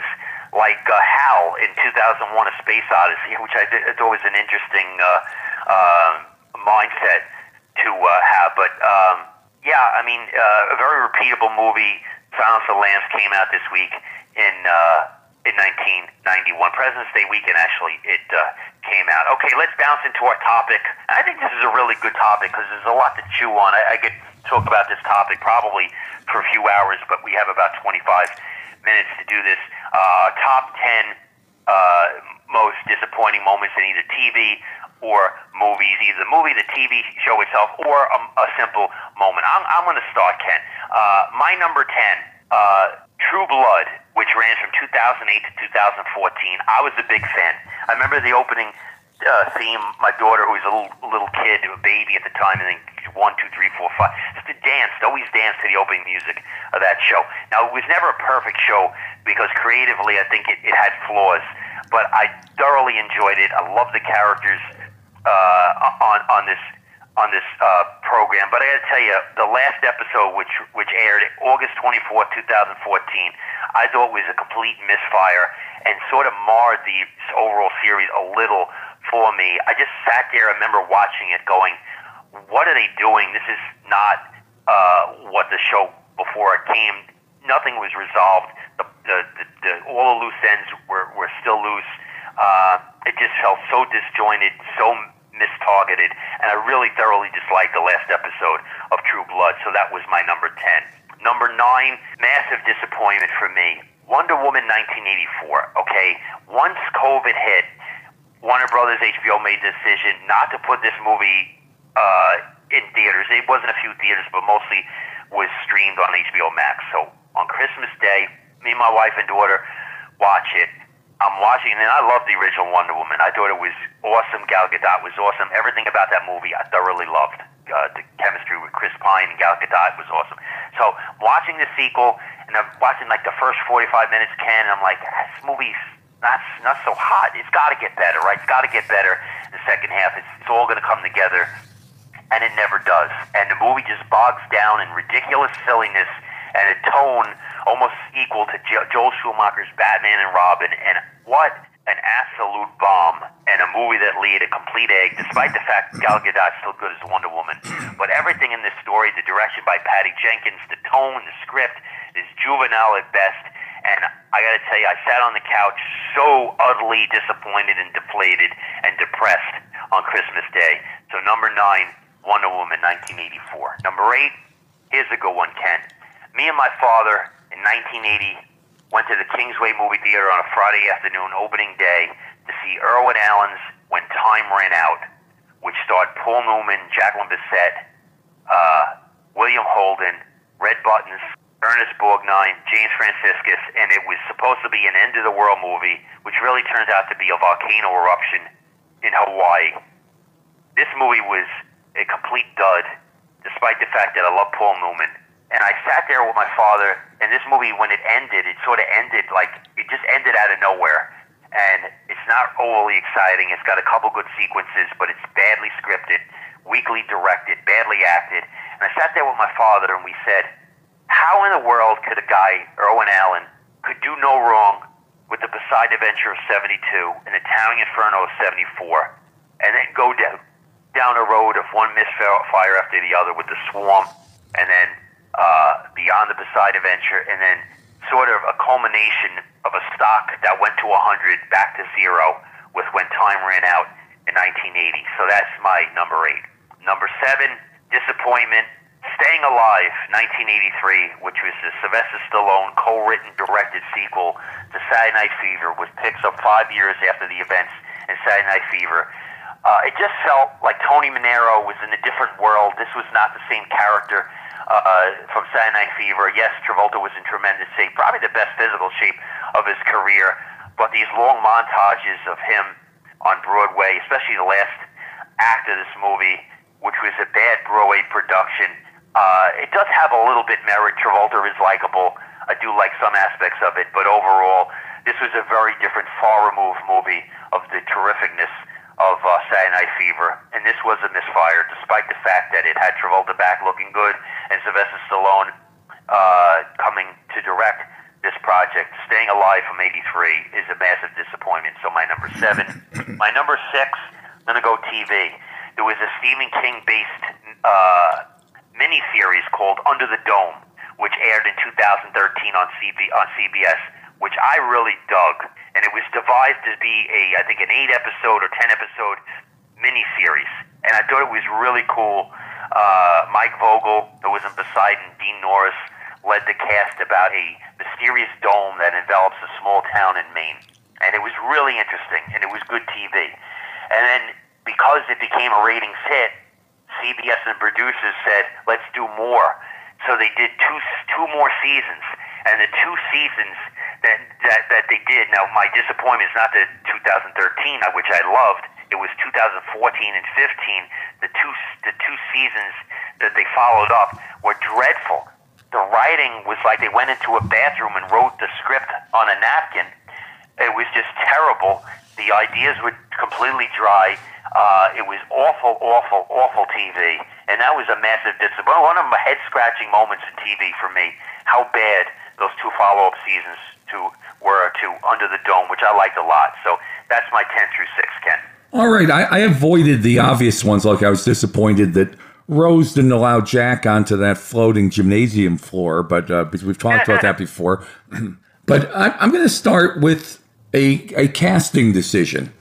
Speaker 2: like uh, Hal in 2001: A Space Odyssey, which I, th- thought was an interesting uh, uh, mindset to uh, have. But um, yeah, I mean, uh, a very repeatable movie. Silence of the Lambs came out this week in uh, in 1991, President's Day weekend. Actually, it uh, came out. Okay, let's bounce into our topic. I think this is a really good topic because there's a lot to chew on. I, I could talk about this topic probably for a few hours, but we have about 25 minutes to do this. Uh, top 10 uh, most disappointing moments in either TV or movies, either the movie, the TV show itself, or a, a simple moment. I'm, I'm going to start, Ken. Uh, my number 10, uh, True Blood, which ran from 2008 to 2014. I was a big fan. I remember the opening uh, theme. My daughter, who was a little, little kid, a baby at the time, and then one, two, three, four, five, just danced, always danced to the opening music of that show. Now, it was never a perfect show because creatively, I think it, it had flaws, but I thoroughly enjoyed it. I love the characters uh, on on this on this uh, program. But I got to tell you, the last episode, which which aired August twenty fourth, two thousand fourteen, I thought was a complete misfire and sort of marred the overall series a little for me. I just sat there. I remember watching it, going, "What are they doing? This is not uh, what the show before it came. Nothing was resolved. The, the, the, the all the loose ends were were still loose. Uh, it just felt so disjointed, so mistargeted, and I really thoroughly disliked the last episode of True Blood, so that was my number 10. Number 9, massive disappointment for me. Wonder Woman 1984, okay? Once COVID hit, Warner Brothers HBO made the decision not to put this movie uh, in theaters. It wasn't a few theaters, but mostly was streamed on HBO Max. So on Christmas Day, me my wife and daughter watch it. I'm watching, and I love the original Wonder Woman. I thought it was awesome. Gal Gadot was awesome. Everything about that movie I thoroughly loved. Uh, the chemistry with Chris Pine and Gal Gadot was awesome. So watching the sequel, and I'm watching like the first 45 minutes, Ken, and I'm like, this movie's not not so hot. It's got to get better, right? It's got to get better. In the second half, it's, it's all going to come together, and it never does. And the movie just bogs down in ridiculous silliness and a tone almost equal to jo- Joel Schumacher's Batman and Robin. And what an absolute bomb and a movie that laid a complete egg, despite the fact Gal Gadot's still good as Wonder Woman. But everything in this story, the direction by Patty Jenkins, the tone, the script, is juvenile at best. And I got to tell you, I sat on the couch so utterly disappointed and deflated and depressed on Christmas Day. So number nine, Wonder Woman, 1984. Number eight, here's a good one, Ken. Me and my father in 1980 went to the Kingsway Movie Theater on a Friday afternoon opening day to see Irwin Allen's When Time Ran Out, which starred Paul Newman, Jacqueline Bisset, uh, William Holden, Red Buttons, Ernest Borgnine, James Franciscus, and it was supposed to be an end of the world movie, which really turns out to be a volcano eruption in Hawaii. This movie was a complete dud, despite the fact that I love Paul Newman and I sat there with my father. And this movie, when it ended, it sort of ended like it just ended out of nowhere. And it's not overly exciting. It's got a couple good sequences, but it's badly scripted, weakly directed, badly acted. And I sat there with my father, and we said, "How in the world could a guy, Irwin Allen, could do no wrong with the Poseidon Adventure of '72 and the Towering Inferno of '74, and then go down down a road of one misfire after the other with the Swarm, and then uh, beyond the Poseidon Adventure, and then sort of a culmination of a stock that went to 100 back to zero with When Time Ran Out in 1980. So that's my number eight. Number seven, Disappointment. Staying Alive, 1983, which was the Sylvester Stallone co-written, directed sequel to Saturday Night Fever, which picks up five years after the events in Saturday Night Fever. Uh, it just felt like Tony Manero was in a different world. This was not the same character uh, from Night Fever. Yes, Travolta was in tremendous shape, probably the best physical shape of his career. But these long montages of him on Broadway, especially the last act of this movie, which was a bad Broadway production, uh, it does have a little bit merit. Travolta is likable. I do like some aspects of it, but overall, this was a very different, far removed movie of the terrificness of uh, Saturday Night Fever, and this was a misfire, despite the fact that it had Travolta back looking good and Sylvester Stallone uh, coming to direct this project. Staying Alive from '83 is a massive disappointment. So my number seven, my number six, I'm gonna go TV. There was a Stephen King-based uh, miniseries called Under the Dome, which aired in 2013 on, CB, on CBS, which I really dug and it was devised to be a I think an eight episode or ten episode miniseries, and I thought it was really cool. Uh, Mike Vogel, who was in Poseidon, Dean Norris led the cast about a mysterious dome that envelops a small town in Maine, and it was really interesting and it was good TV. And then because it became a ratings hit, CBS and producers said, "Let's do more." So they did two two more seasons, and the two seasons that that that they did. Now, my disappointment is not the 2013, uh, which I loved. It was 2014 and 15. The two the two seasons that they followed up were dreadful. The writing was like they went into a bathroom and wrote the script on a napkin. It was just terrible. The ideas were completely dry. Uh, it was awful, awful, awful TV, and that was a massive disappointment. One of the head scratching moments in TV for me. How bad those two follow up seasons to were to Under the Dome, which I liked a lot. So that's my ten through six, Ken.
Speaker 3: All right, I, I avoided the obvious ones. Like I was disappointed that Rose didn't allow Jack onto that floating gymnasium floor, but uh, because we've talked about that before. but I, I'm going to start with a a casting decision,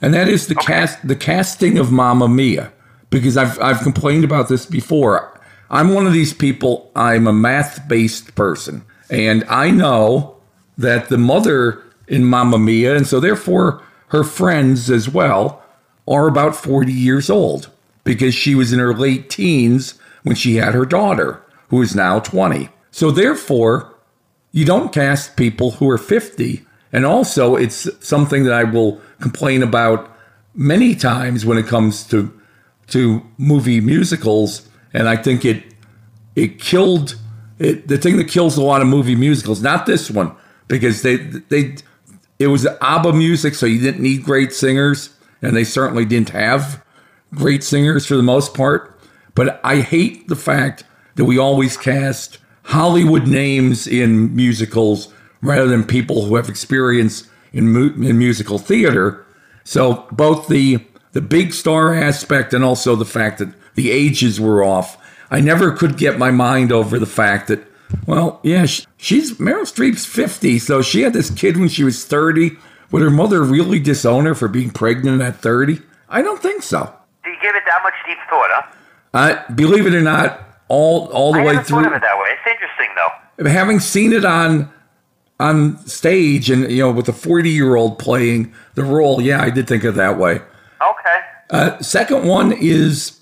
Speaker 3: and that is the
Speaker 2: Okay.
Speaker 3: cast the casting of Mamma Mia. Because I've I've complained about this before. I'm one of these people. I'm a math based person, and I know that the mother in Mamma Mia, and so therefore her friends as well, are about 40 years old because she was in her late teens when she had her daughter, who is now 20. So therefore, you don't cast people who are 50. And also, it's something that I will complain about many times when it comes to to movie musicals, and I think it it killed it. The thing that kills a lot of movie musicals, not this one, because they they it was ABBA music, so you didn't need great singers, and they certainly didn't have great singers for the most part. But I hate the fact that we always cast Hollywood names in musicals rather than people who have experience in, mu- in musical theater. So both the the big star aspect and also the fact that the ages were off. I never could get my mind over the fact that, well, yeah, sh- she's Meryl Streep's 50, so she had this kid when she was 30. Would her mother really disown her for being pregnant at 30? I don't think so.
Speaker 2: Do you give it that much deep thought, huh?
Speaker 3: Uh, believe it or not, all all the
Speaker 2: I
Speaker 3: way through,
Speaker 2: thought of it that way. It's interesting, though.
Speaker 3: having seen it on on stage and you know with a 40 year old playing the role, yeah, I did think of it that way.
Speaker 2: Okay.
Speaker 3: Uh, second one is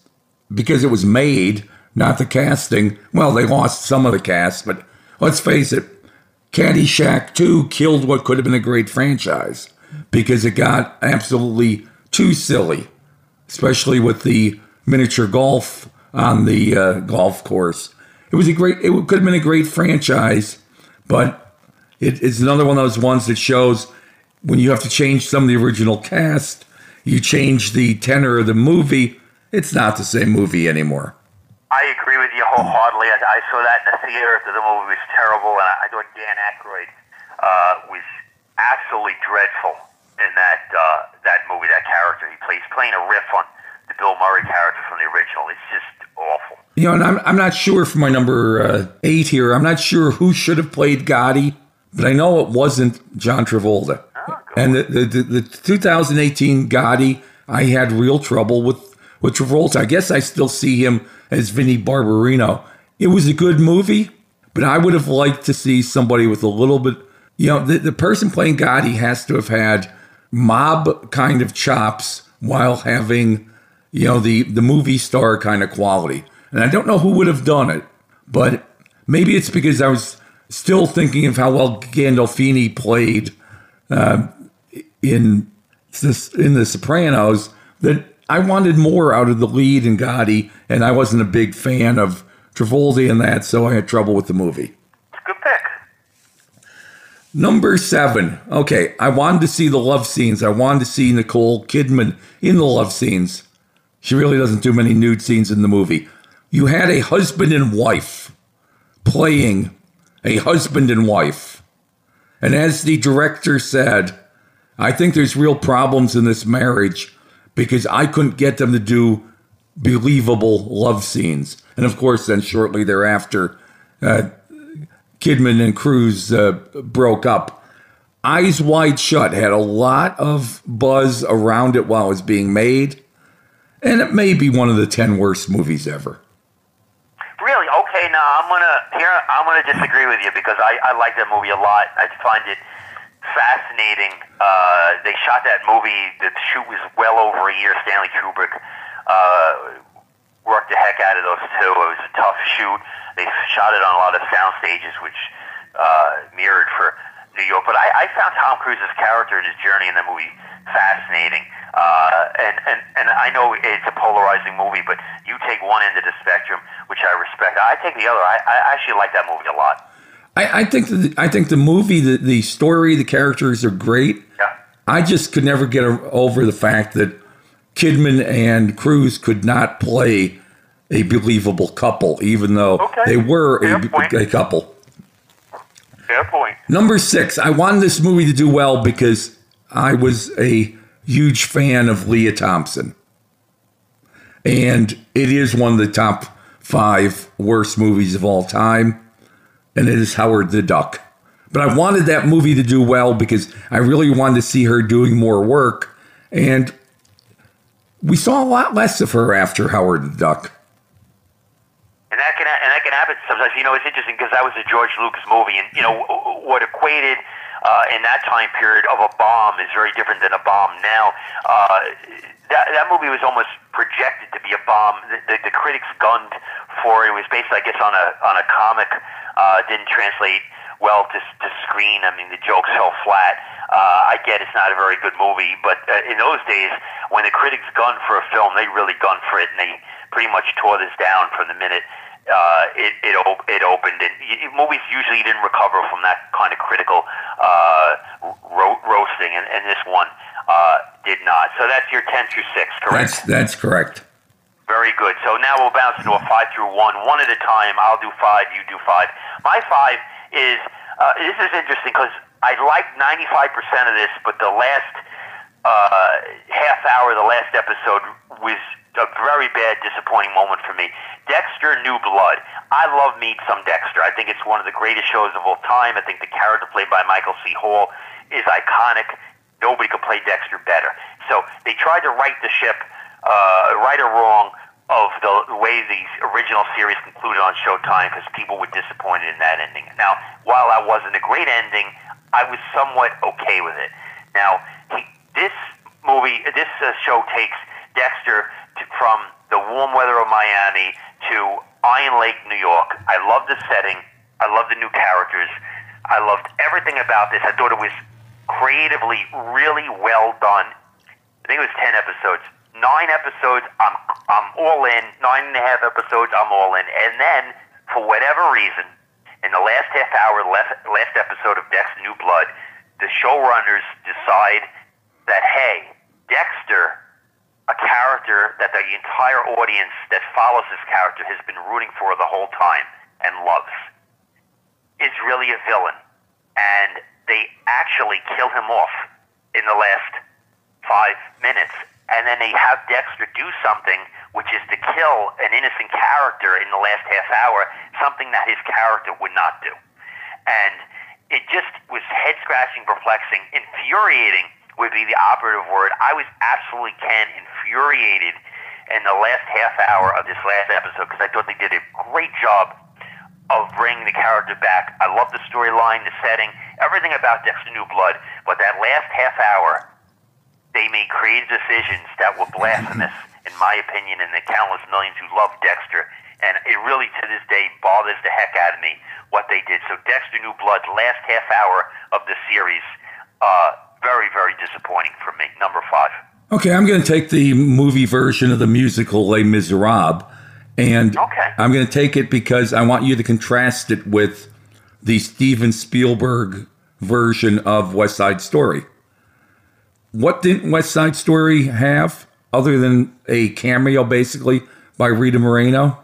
Speaker 3: because it was made, not the casting. Well, they lost some of the cast, but let's face it, Caddyshack 2 killed what could have been a great franchise because it got absolutely too silly, especially with the miniature golf on the uh, golf course. It was a great, it could have been a great franchise, but it, it's another one of those ones that shows when you have to change some of the original cast, you change the tenor of the movie, it's not the same movie anymore.
Speaker 2: I agree with you wholeheartedly. I, I saw that in the theater. The movie was terrible, and I, I thought Dan Aykroyd uh, was absolutely dreadful in that uh, that movie. That character he plays, playing a riff on the Bill Murray character from the original. It's just awful.
Speaker 3: You know, and I'm, I'm not sure for my number uh, eight here, I'm not sure who should have played Gotti, but I know it wasn't John Travolta.
Speaker 2: Oh,
Speaker 3: and the, the, the, the 2018 Gotti, I had real trouble with, with Travolta. I guess I still see him as Vinnie Barbarino. It was a good movie, but I would have liked to see somebody with a little bit, you know, the, the person playing Gotti has to have had mob kind of chops while having, you know, the, the movie star kind of quality. And I don't know who would have done it, but maybe it's because I was still thinking of how well Gandolfini played uh, in in The Sopranos that I wanted more out of the lead in Gotti, and I wasn't a big fan of Travolta in that, so I had trouble with the movie.
Speaker 2: It's a good pick.
Speaker 3: Number seven. Okay, I wanted to see the love scenes. I wanted to see Nicole Kidman in the love scenes. She really doesn't do many nude scenes in the movie. You had a husband and wife playing a husband and wife. And as the director said, I think there's real problems in this marriage because I couldn't get them to do believable love scenes. And of course, then shortly thereafter, uh, Kidman and Cruise uh, broke up. Eyes Wide Shut had a lot of buzz around it while it was being made, and it may be one of the 10 worst movies ever.
Speaker 2: Really? Okay. Now I'm gonna here. I'm gonna disagree with you because I, I like that movie a lot. I find it fascinating. Uh, they shot that movie. The shoot was well over a year. Stanley Kubrick uh, worked the heck out of those two. It was a tough shoot. They shot it on a lot of sound stages, which uh, mirrored for New York. But I, I found Tom Cruise's character and his journey in the movie fascinating. Uh, and, and, and I know it's a polarizing movie, but you take one end of the spectrum, which I respect. I take the other. I, I actually like that movie a lot.
Speaker 3: I, I think the, I think the movie, the, the story, the characters are great.
Speaker 2: Yeah.
Speaker 3: I just could never get over the fact that Kidman and Cruise could not play a believable couple, even though
Speaker 2: Okay.
Speaker 3: they were a, a couple.
Speaker 2: Fair point.
Speaker 3: Number six, I wanted this movie to do well because I was a huge fan of Lea Thompson. And it is one of the top five worst movies of all time. And it is Howard the Duck. But I wanted that movie to do well because I really wanted to see her doing more work. And we saw a lot less of her after Howard the Duck.
Speaker 2: And that can and that can happen sometimes. You know, it's interesting because that was a George Lucas movie, and you know what equated uh, in that time period of a bomb is very different than a bomb now. Uh, that that movie was almost projected to be a bomb. The, the, the critics gunned for it. Was based, I guess, on a on a comic. Uh, didn't translate well to to screen. I mean, the jokes fell flat. Uh, I get it's not a very good movie, but uh, in those days, when the critics gunned for a film, they really gunned for it, and they pretty much tore this down from the minute uh, it it, op- it opened. And y- movies usually didn't recover from that kind of critical uh, ro- roasting, and, and this one uh, did not. So that's your ten through six, correct?
Speaker 3: That's that's correct.
Speaker 2: Very good. So now we'll bounce into a five through one, one at a time. I'll do five, you do five. My five is uh, this is interesting because I like ninety five percent of this, but the last uh, half hour, the last episode was a very bad, disappointing moment for me. Dexter New Blood. I love Meet Some Dexter. I think it's one of the greatest shows of all time. I think the character played by Michael C. Hall is iconic. Nobody could play Dexter better. So they tried to right the ship, uh, right or wrong, of the way the original series concluded on Showtime because people were disappointed in that ending. Now, while that wasn't a great ending, I was somewhat okay with it. Now, he, this movie, this uh, show takes Dexter to, from the warm weather of Miami to Iron Lake, New York. I love the setting. I love the new characters. I loved everything about this. I thought it was creatively really well done. I think it was ten episodes. Nine episodes, I'm I'm all in. Nine and a half episodes, I'm all in. And then, for whatever reason, in the last half hour, last, last episode of Dexter New Blood, the showrunners decide that hey, Dexter, a character that the entire audience that follows this character has been rooting for the whole time and loves, is really a villain, and they actually kill him off in the last five minutes. And then they have Dexter do something, which is to kill an innocent character in the last half hour, something that his character would not do. And it just was head scratching, perplexing, infuriating would be the operative word. I was absolutely, Ken, infuriated in the last half hour of this last episode because I thought they did a great job of bringing the character back. I love the storyline, the setting, everything about Dexter New Blood. But that last half hour, they made creative decisions that were blasphemous, in my opinion, and the countless millions who love Dexter. And it really, to this day, bothers the heck out of me what they did. So, Dexter New Blood, last half hour of the series, uh, very, very disappointing for me. Number five.
Speaker 3: Okay, I'm going to take the movie version of the musical Les Miserables, and
Speaker 2: Okay.
Speaker 3: I'm going to take it because I want you to contrast it with the Steven Spielberg version of West Side Story. What didn't West Side Story have other than a cameo, basically, by Rita Moreno?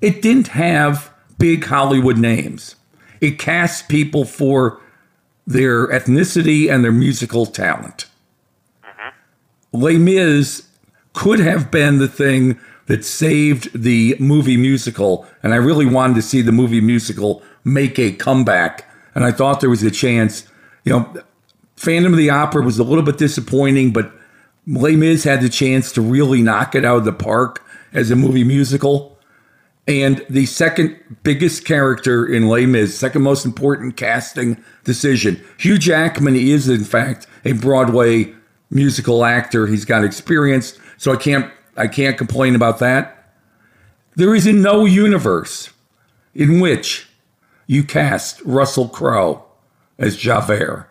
Speaker 3: It didn't have big Hollywood names. It cast people for their ethnicity and their musical talent. Mm-hmm. Les Mis could have been the thing that saved the movie musical, and I really wanted to see the movie musical make a comeback. And I thought there was a chance. You know, Phantom of the Opera was a little bit disappointing, but Les Mis had the chance to really knock it out of the park as a movie musical. And the second biggest character in Les Mis, second most important casting decision. Hugh Jackman is, in fact, a Broadway musical actor. He's got experience, so I can't I can't complain about that. There is no universe in which you cast Russell Crowe as Javert.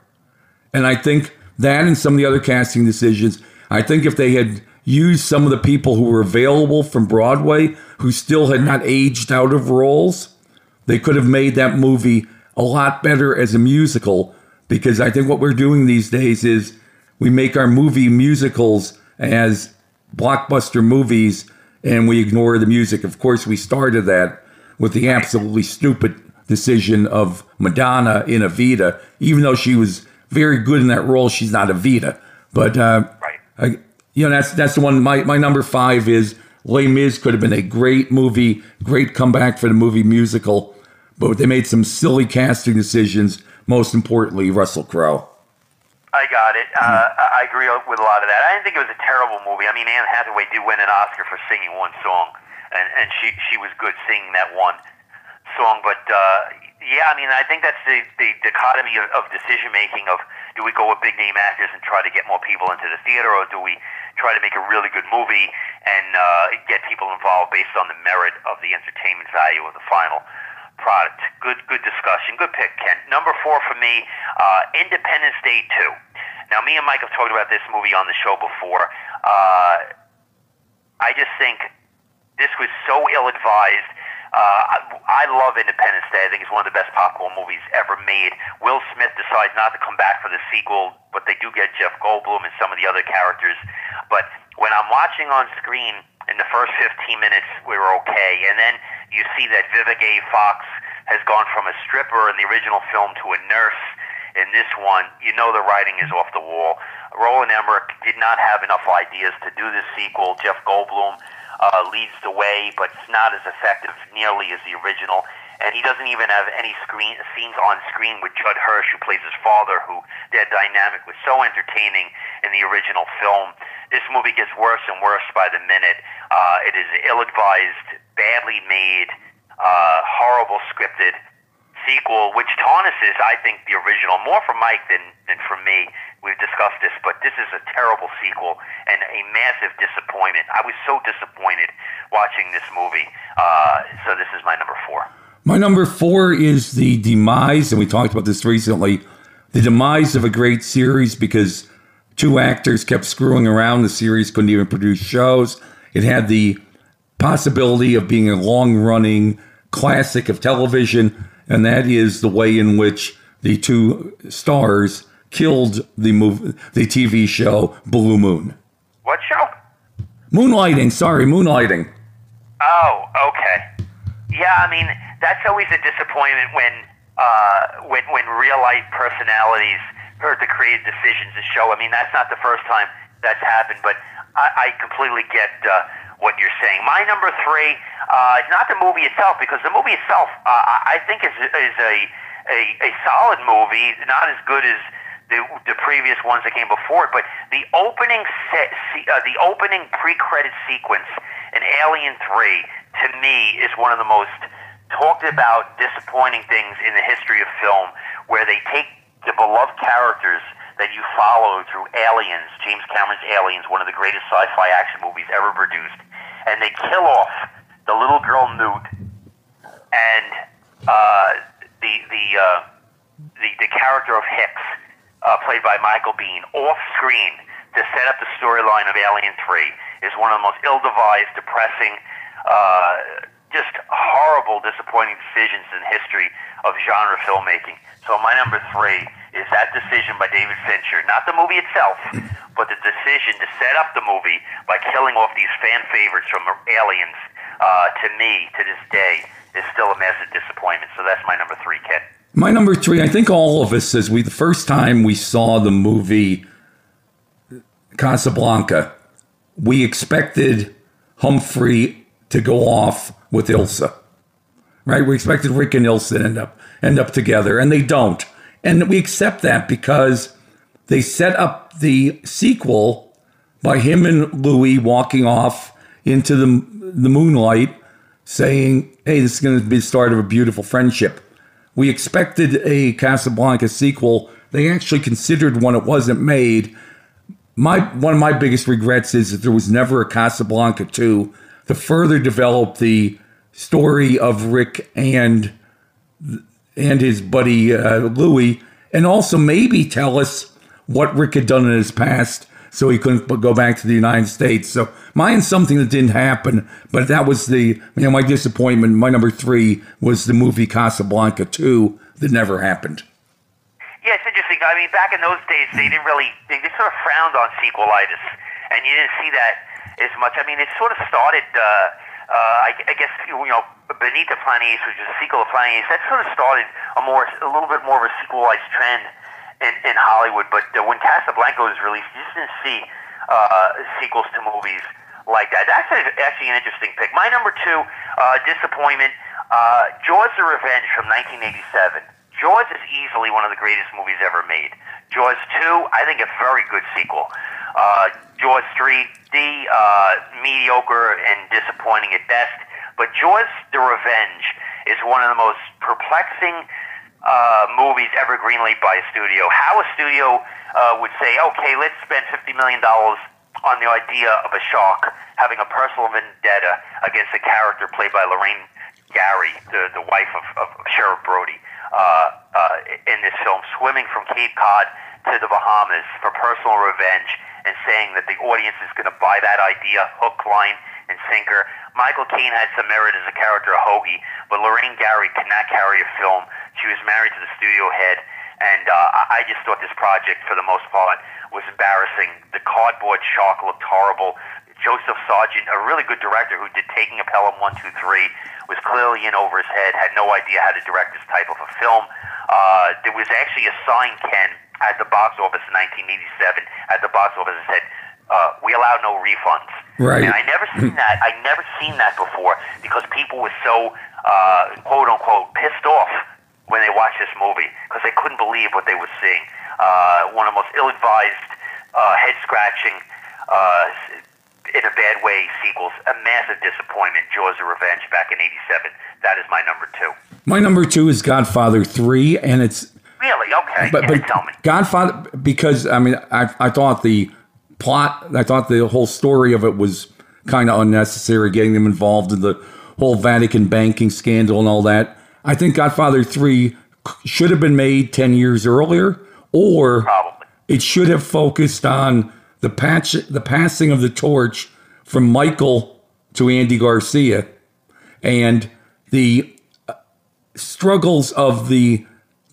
Speaker 3: And I think that and some of the other casting decisions, I think if they had used some of the people who were available from Broadway who still had not aged out of roles, they could have made that movie a lot better as a musical because I think what we're doing these days is we make our movie musicals as blockbuster movies and we ignore the music. Of course, we started that with the absolutely stupid decision of Madonna in Evita, even though she was very good in that role. She's not Evita, but uh,
Speaker 2: Right.
Speaker 3: I, you know that's that's the one. My my number five is Les Mis. Could have been a great movie, great comeback for the movie musical, but they made some silly casting decisions. Most importantly, Russell Crowe.
Speaker 2: I got it. Uh, I I agree with a lot of that. I didn't think it was a terrible movie. I mean, Anne Hathaway did win an Oscar for singing one song, and and she she was good singing that one song. But uh, yeah, I mean, I think that's the the dichotomy of, of decision making. Of do we go with big name actors and try to get more people into the theater, or do we try to make a really good movie and uh, get people involved based on the merit of the entertainment value of the final product. Good, good discussion. Good pick, Ken. Number four for me, uh, Independence Day two. Now, me and Mike have talked about this movie on the show before. Uh, I just think this was so ill-advised. Uh, I, I love Independence Day. I think it's one of the best popcorn movies ever made. Will Smith decides not to come back for the sequel, but they do get Jeff Goldblum and some of the other characters. But when I'm watching on screen in the first 15 minutes, we were okay, and then you see that Vivica A. Fox has gone from a stripper in the original film to a nurse in this one, you know the writing is off the wall. Roland Emmerich did not have enough ideas to do this sequel. Jeff Goldblum uh, leads the way, but it's not as effective nearly as the original. And he doesn't even have any screen scenes on screen with Judd Hirsch, who plays his father, who their dynamic was so entertaining in the original film. This movie gets worse and worse by the minute. Uh, it is ill-advised, badly made, uh, horrible scripted sequel, which tarnishes, I think, the original more for Mike than, than for me. We've discussed this, but this is a terrible sequel and a massive disappointment. I was so disappointed watching this movie. Uh, so this is my number four.
Speaker 3: My number four is the demise, and we talked about this recently. The demise of a great series because two actors kept screwing around. The series couldn't even produce shows. It had the possibility of being a long running classic of television, and that is the way in which the two stars killed the movie, the TV show Blue Moon.
Speaker 2: What show?
Speaker 3: Moonlighting, sorry, Moonlighting.
Speaker 2: Oh, okay. Yeah, I mean that's always a disappointment when uh, when when real life personalities heard the creative decisions to show. I mean that's not the first time that's happened, but I, I completely get uh, what you're saying. My number three, uh, not the movie itself, because the movie itself uh, I think is is a, a a solid movie, not as good as the, the previous ones that came before it. But the opening set, se- uh, the opening pre-credit sequence in Alien Three, to me, is one of the most talked about disappointing things in the history of film, where they take the beloved characters that you follow through Aliens, James Cameron's Aliens, one of the greatest sci-fi action movies ever produced, and they kill off the little girl Newt and uh, the the, uh, the the character of Hicks, uh, played by Michael Biehn, off screen to set up the storyline of Alien Three is one of the most ill-devised, depressing, uh, just horrible, disappointing decisions in history of genre filmmaking. So my number three is that decision by David Fincher, not the movie itself, but the decision to set up the movie by killing off these fan favorites from Aliens. Uh, to me, to this day, is still a massive disappointment. So that's my number three, Ken.
Speaker 3: My number three, I think all of us, as we the first time we saw the movie Casablanca, we expected Humphrey to go off with Ilsa. Right? We expected Rick and Ilsa to end up end up together, and they don't. And we accept that because they set up the sequel by him and Louis walking off into the the moonlight, saying, "Hey, this is going to be the start of a beautiful friendship." We expected a Casablanca sequel. They actually considered one. It wasn't made. My one of my biggest regrets is that there was never a Casablanca two to further develop the story of Rick and and his buddy uh, Louis and also maybe tell us what Rick had done in his past so he couldn't go back to the United States. So mine's something that didn't happen, but that was the you know my disappointment. My number three was the movie Casablanca two that never happened.
Speaker 2: Yeah, it's interesting. I mean, back in those days, they didn't really they, they sort of frowned on sequelitis, and you didn't see that as much. I mean, it sort of started. Uh, I, I guess you know, Beneath the Planet Ace, which is a sequel to Planet Ace, that sort of started a more, a little bit more of a sequelized trend in, in Hollywood. But uh, when Casablanca was released, you just didn't see uh, sequels to movies like that. That's actually an interesting pick. My number two uh, disappointment: uh, Jaws: The Revenge from 1987. Jaws is easily one of the greatest movies ever made. Jaws 2, I think a very good sequel. Uh, Jaws 3D, uh, mediocre and disappointing at best. But Jaws: The Revenge is one of the most perplexing uh, movies ever greenlit by a studio. How a studio uh, would say, okay, let's spend $50 million on the idea of a shark having a personal vendetta against a character played by Lorraine Gary, the, the wife of, of Sheriff Brody, uh, uh, in this film, swimming from Cape Cod to the Bahamas for personal revenge and saying that the audience is going to buy that idea hook, line, and sinker. Michael Caine had some merit as a character of Hoagie, but Lorraine Gary could not carry a film she was married to the studio head, and uh, I just thought this project, for the most part, was embarrassing. The cardboard shark looked horrible. Joseph Sargent, a really good director who did Taking a Pelham 1, 2, 3, was clearly in over his head, had no idea how to direct this type of a film. Uh, there was actually a sign, Ken, at the box office in 1987. At the box office, it said, uh, we allow no refunds.
Speaker 3: Right.
Speaker 2: And I never seen that. I never seen that before because people were so uh, quote unquote pissed off when they watched this movie because they couldn't believe what they were seeing. Uh, one of the most ill-advised, uh, head-scratching, uh, in a bad way sequels. A massive disappointment. Jaws of Revenge back in '87. That is my number two.
Speaker 3: My number two is Godfather three, and it's
Speaker 2: really okay.
Speaker 3: But,
Speaker 2: yeah,
Speaker 3: but
Speaker 2: tell me.
Speaker 3: Godfather because I mean I I thought the plot I thought the whole story of it was kind of unnecessary, getting them involved in the whole Vatican banking scandal and all that. I think Godfather 3 should have been made 10 years earlier, or
Speaker 2: Probably.
Speaker 3: it should have focused on the, patch, the passing of the torch from Michael to Andy Garcia and the uh, struggles of the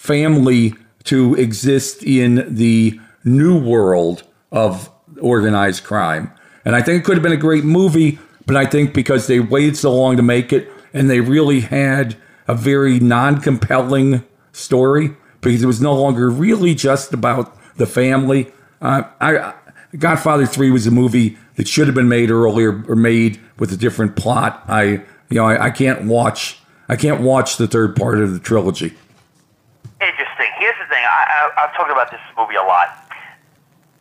Speaker 3: family to exist in the new world of organized crime. And I think it could have been a great movie, but I think because they waited so long to make it and they really had a very non-compelling story because it was no longer really just about the family. Uh, I, Godfather Three was a movie that should have been made earlier or made with a different plot. I, you know, I, I can't watch. I can't watch the third part of the trilogy.
Speaker 2: Interesting. Here's the thing. I, I, I've talked about this movie a lot.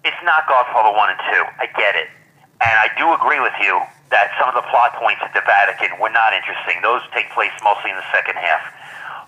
Speaker 2: It's not Godfather one and two. I get it, and I do agree with you that some of the plot points at the Vatican were not interesting. Those take place mostly in the second half.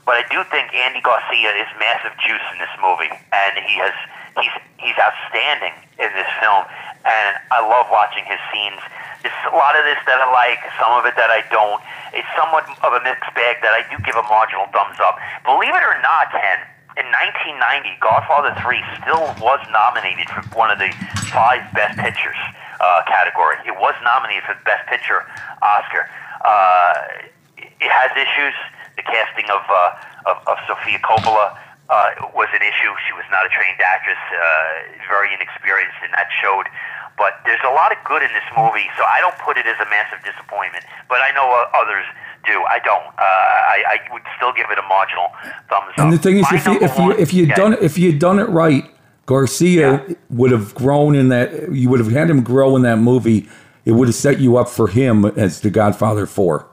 Speaker 2: But I do think Andy Garcia is massive juice in this movie, and he has he's he's outstanding in this film, and I love watching his scenes. There's a lot of this that I like, some of it that I don't. It's somewhat of a mixed bag that I do give a marginal thumbs up. Believe it or not, Ken, in 1990, Godfather 3 still was nominated for one of the five Best Pictures uh, category. It was nominated for the Best Picture Oscar. Uh, it has issues. The casting of uh, of, of Sofia Coppola uh, was an issue. She was not a trained actress, uh, very inexperienced, and that showed. But there's a lot of good in this movie, so I don't put it as a massive disappointment. But I know uh, others do. I don't. Uh, I, I would still give it a marginal thumbs up.
Speaker 3: And the thing is,
Speaker 2: My
Speaker 3: if you, if, you, if, you'd
Speaker 2: yeah.
Speaker 3: done, if you'd done it right, Garcia
Speaker 2: Yeah.
Speaker 3: would have grown in that. You would have had him grow in that movie. It would have set you up for him as the Godfather Four.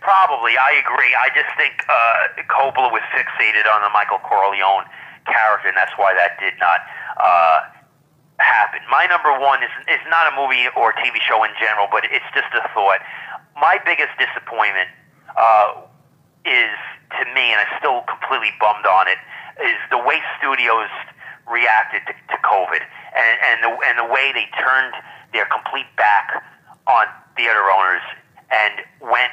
Speaker 2: Probably, I agree. I just think uh, Coppola was fixated on the Michael Corleone character, and that's why that did not uh, happen. My number one is is not a movie or TV show in general, but it's just a thought. My biggest disappointment uh, is to me, and I'm still completely bummed on it, is the way studios reacted to, to COVID and, and the and the way they turned their complete back on theater owners and went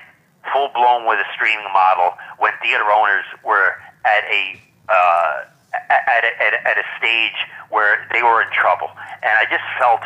Speaker 2: full blown with a streaming model when theater owners were at a uh, at a, at, a, at a stage where they were in trouble. And I just felt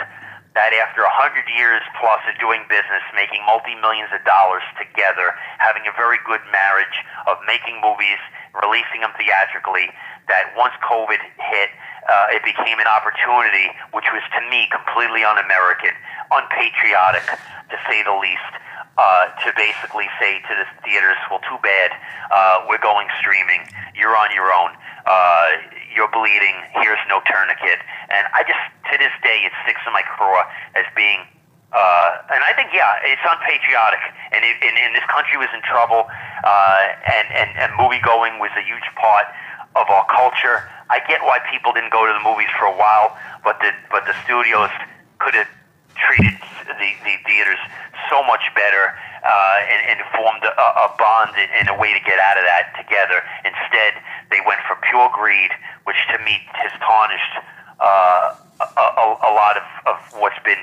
Speaker 2: that after a hundred years plus of doing business, making multi millions of dollars together, having a very good marriage of making movies, releasing them theatrically, that once COVID hit, uh, it became an opportunity which was to me completely un-American, unpatriotic, to say the least. Uh, to basically say to the theaters, well, too bad, uh, we're going streaming. You're on your own. Uh, you're bleeding. Here's no tourniquet. And I just, to this day, it sticks in my craw as being. Uh, and I think, yeah, it's unpatriotic, and, it, and, and this country was in trouble, uh, and, and, and movie going was a huge part of our culture. I get why people didn't go to the movies for a while, but the but the studios could have treated the, the theaters so much better uh, and, and formed a, a bond and a way to get out of that together. Instead, they went for pure greed, which to me has tarnished uh, a, a, a lot of, of what's been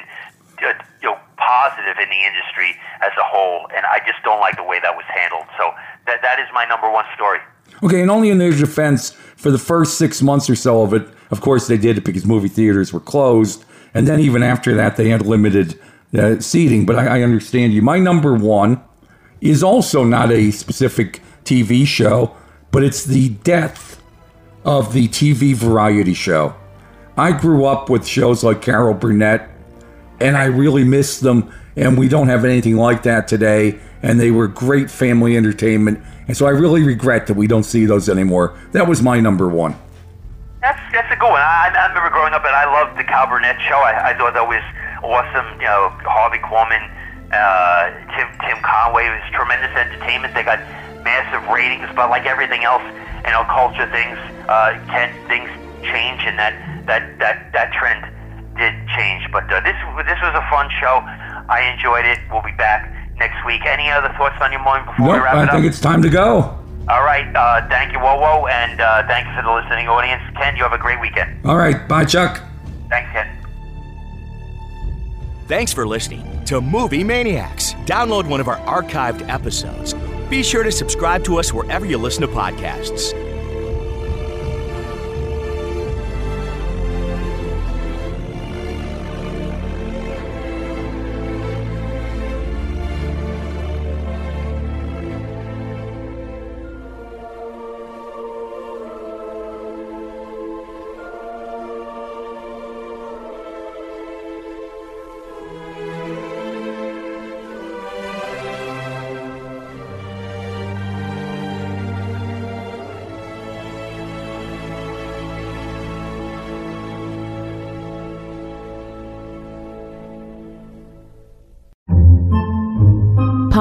Speaker 2: uh, you know positive in the industry as a whole, and I just don't like the way that was handled. So that that is my number one story.
Speaker 3: Okay, and only in their defense, for the first six months or so of it, of course they did it because movie theaters were closed, and then even after that they had limited uh, seating. But I, I understand you. My number one is also not a specific TV show, but it's the death of the TV variety show. I grew up with shows like Carol Burnett, and I really miss them. And we don't have anything like that today. And they were great family entertainment. And so I really regret that we don't see those anymore. That was my number one.
Speaker 2: That's that's a good one. I, I remember growing up, and I loved the Carol Burnett show. I, I thought that was awesome. You know, Harvey Korman, uh, Tim Tim Conway was tremendous entertainment. They got massive ratings, but like everything else, you know, culture things uh, can things change, and that that that that trend did change. But uh, this this was a fun show. I enjoyed it. We'll be back next week. Any other thoughts on your mind before
Speaker 3: nope,
Speaker 2: we wrap
Speaker 3: I
Speaker 2: it up?
Speaker 3: I think it's time to go.
Speaker 2: All right. Uh, thank you, Wowo, and uh, thank you for the listening audience. Ken, you have a great weekend.
Speaker 3: All right. Bye, Chuck.
Speaker 2: Thanks, Ken.
Speaker 1: Thanks for listening to Movie Maniacs. Download one of our archived episodes. Be sure to subscribe to us wherever you listen to podcasts.